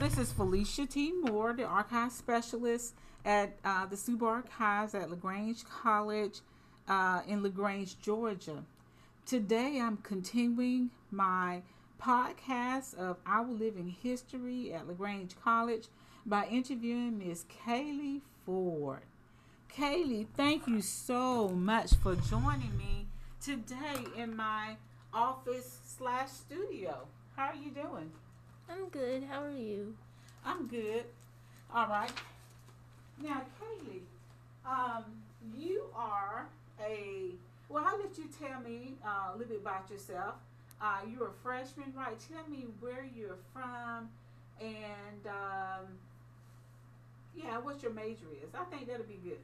this is Felicia T. Moore, the archive specialist at uh, the Suba Archives at LaGrange College uh, in LaGrange, Georgia. Today I'm continuing my podcast of Our Living History at LaGrange College by interviewing Miss Kailey Ford. Kailey, thank you so much for joining me today in my office slash studio. How are you doing? I'm good. How are you? I'm good. All right. Now, Kailey, um, you are a well. I'll let you tell me uh, a little bit about yourself. Uh, you're a freshman, right? Tell me where you're from, and um, yeah, what your major is. I think that'll be good.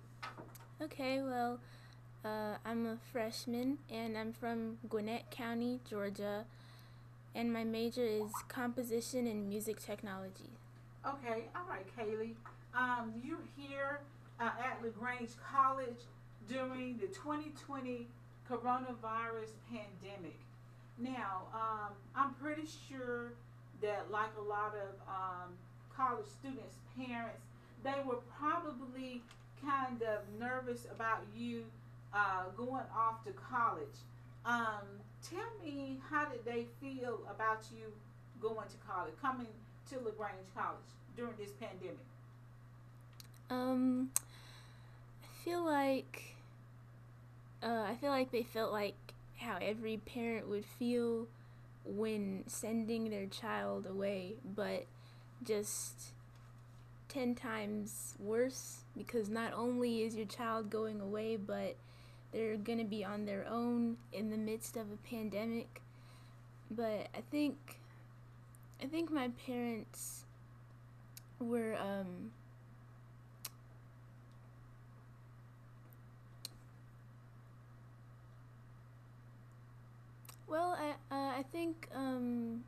Okay. Well, uh, I'm a freshman, and I'm from Gwinnett County, Georgia and my major is composition and music technology. Okay, all right, Kailey. Um, you're here uh, at LaGrange College during the 2020 coronavirus pandemic. Now, um, I'm pretty sure that, like a lot of um, college students' parents, they were probably kind of nervous about you uh, going off to college. Um, tell me how did they feel about you going to college, coming to LaGrange College during this pandemic? Um, I feel like uh, I feel like they felt like how every parent would feel when sending their child away, but just 10 times worse because not only is your child going away, but they're going to be on their own in the midst of a pandemic. But I think I think my parents were um Well, I uh, I think um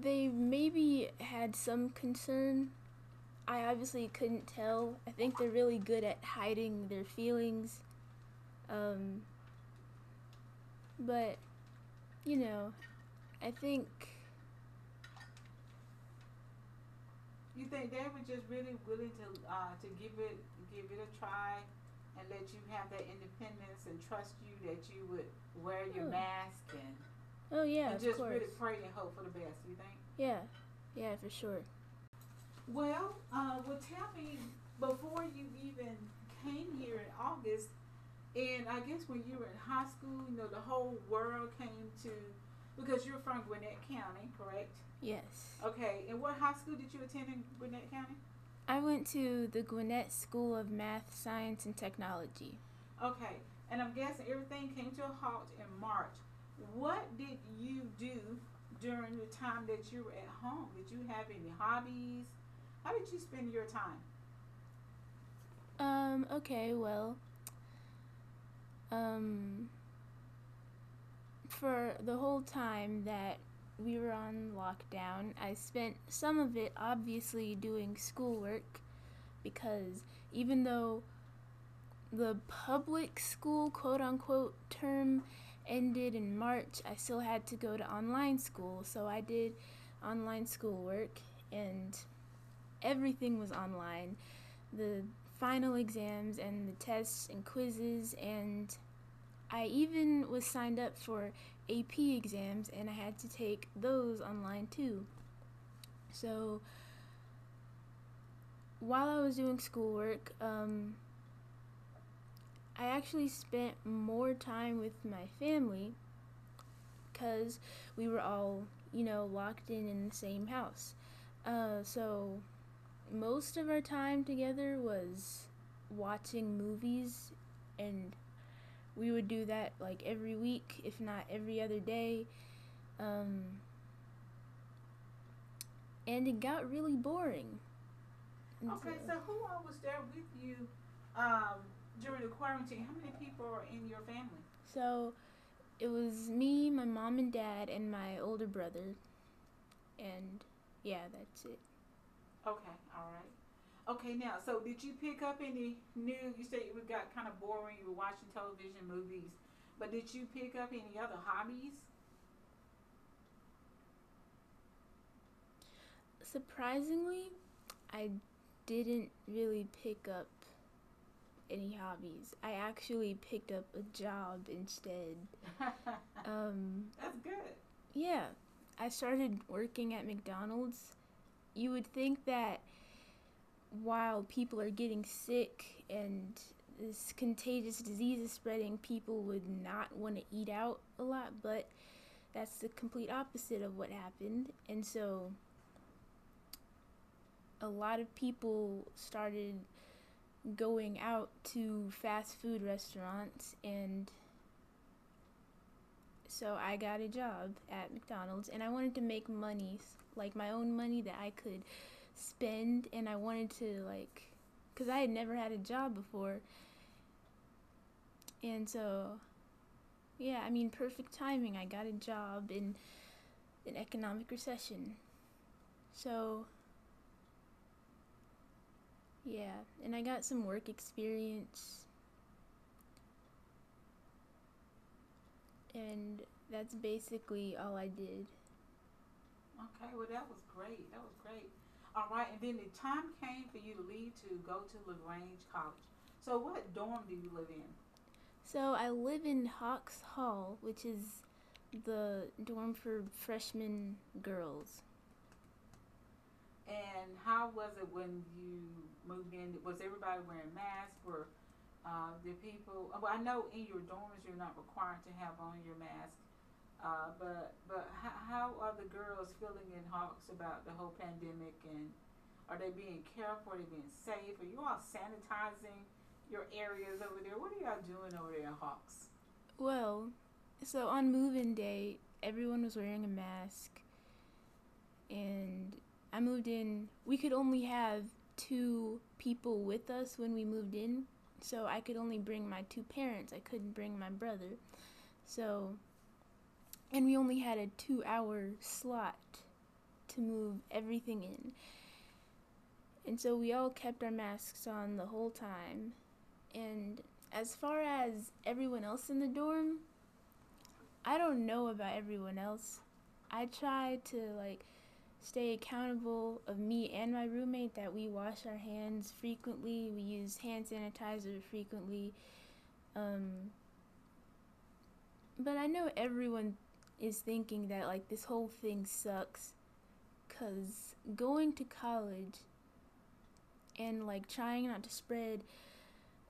they maybe had some concern I obviously couldn't tell. I think they're really good at hiding their feelings. Um, but, you know, I think. You think they were just really willing to uh, to give it give it a try and let you have that independence and trust you that you would wear your oh. mask and oh yeah and just really pray and hope for the best. You think? Yeah, yeah, for sure. Well, uh, well, tell me before you even came here in August, and I guess when you were in high school, you know, the whole world came to because you're from Gwinnett County, correct? Yes. Okay, and what high school did you attend in Gwinnett County? I went to the Gwinnett School of Math, Science, and Technology. Okay, and I'm guessing everything came to a halt in March. What did you do during the time that you were at home? Did you have any hobbies? How did you spend your time? Um, okay, well, um, for the whole time that we were on lockdown, I spent some of it obviously doing schoolwork because even though the public school quote unquote term ended in March, I still had to go to online school. So I did online schoolwork and everything was online the final exams and the tests and quizzes and I even was signed up for AP exams and I had to take those online too. So while I was doing schoolwork, um, I actually spent more time with my family because we were all, you know, locked in in the same house. Uh, so most of our time together was watching movies and we would do that like every week if not every other day. Um, and it got really boring. Okay so who all was there with you um, during the quarantine? How many people are in your family? So it was me my mom and dad and my older brother. And yeah that's it. Okay, all right. Okay, now, so did you pick up any new? You said it got kind of boring. You were watching television, movies, but did you pick up any other hobbies? Surprisingly, I didn't really pick up any hobbies. I actually picked up a job instead. Um, That's good. yeah, I started working at McDonald's. You would think that while people are getting sick and this contagious disease is spreading, people would not want to eat out a lot, but that's the complete opposite of what happened. And so a lot of people started going out to fast food restaurants and so I got a job at McDonald's and I wanted to make money like my own money that I could spend and I wanted to like cuz I had never had a job before and so yeah I mean perfect timing I got a job in an economic recession so yeah, and I got some work experience. And that's basically all I did. Okay, well that was great. That was great. All right, and then the time came for you to leave to go to LaGrange College. So what dorm do you live in? So I live in Hawkes Hall, which is the dorm for freshman girls. And how was it when you moved in? Was everybody wearing masks? Were uh, the people? Well, I know in your dorms you're not required to have on your mask. Uh, but but how, how are the girls feeling in Hawkes about the whole pandemic and are they being careful? Are they being safe? Are you all sanitizing your areas over there? What are y'all doing over there in Hawkes? Well, so on move-in day, everyone was wearing a mask, and I moved in. We could only have two people with us when we moved in, so I could only bring my two parents. I couldn't bring my brother. So, and we only had a two hour slot to move everything in. And so we all kept our masks on the whole time. And as far as everyone else in the dorm, I don't know about everyone else. I try to like stay accountable of me and my roommate that we wash our hands frequently, we use hand sanitizer frequently. Um, but I know everyone is thinking that like this whole thing sucks cuz going to college and like trying not to spread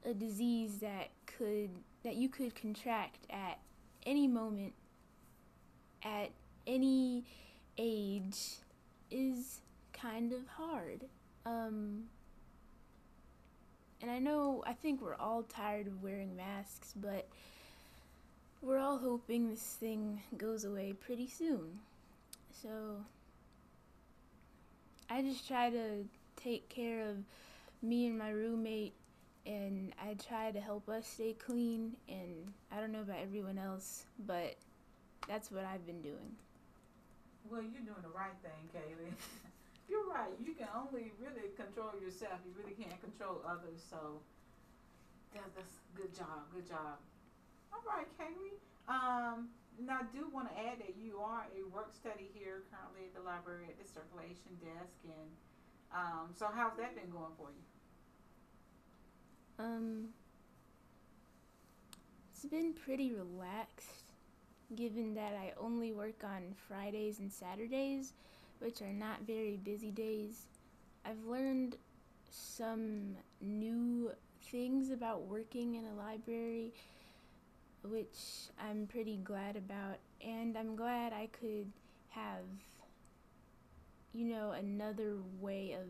a disease that could that you could contract at any moment at any age is kind of hard. Um, and I know, I think we're all tired of wearing masks, but we're all hoping this thing goes away pretty soon. So, I just try to take care of me and my roommate, and I try to help us stay clean. And I don't know about everyone else, but that's what I've been doing. Well, you're doing the right thing, Kailey. you're right. You can only really control yourself. You really can't control others. So that's, that's good job. Good job. All right, Kailey. Um, now I do want to add that you are a work study here currently at the library at the circulation desk, and um, so how's that been going for you? Um, it's been pretty relaxed given that I only work on Fridays and Saturdays, which are not very busy days. I've learned some new things about working in a library, which I'm pretty glad about, and I'm glad I could have, you know, another way of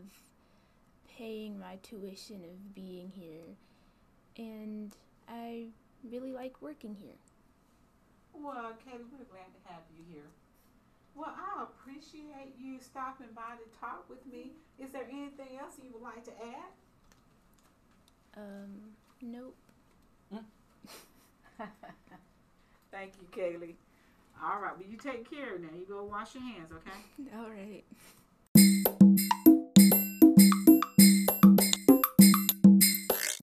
paying my tuition of being here. And I really like working here. Well, Katie, we're glad to have you here. Well, I appreciate you stopping by to talk with me. Is there anything else you would like to add? Um, nope. Thank you, Kailey. All right, well, you take care now. You go wash your hands, okay? All right.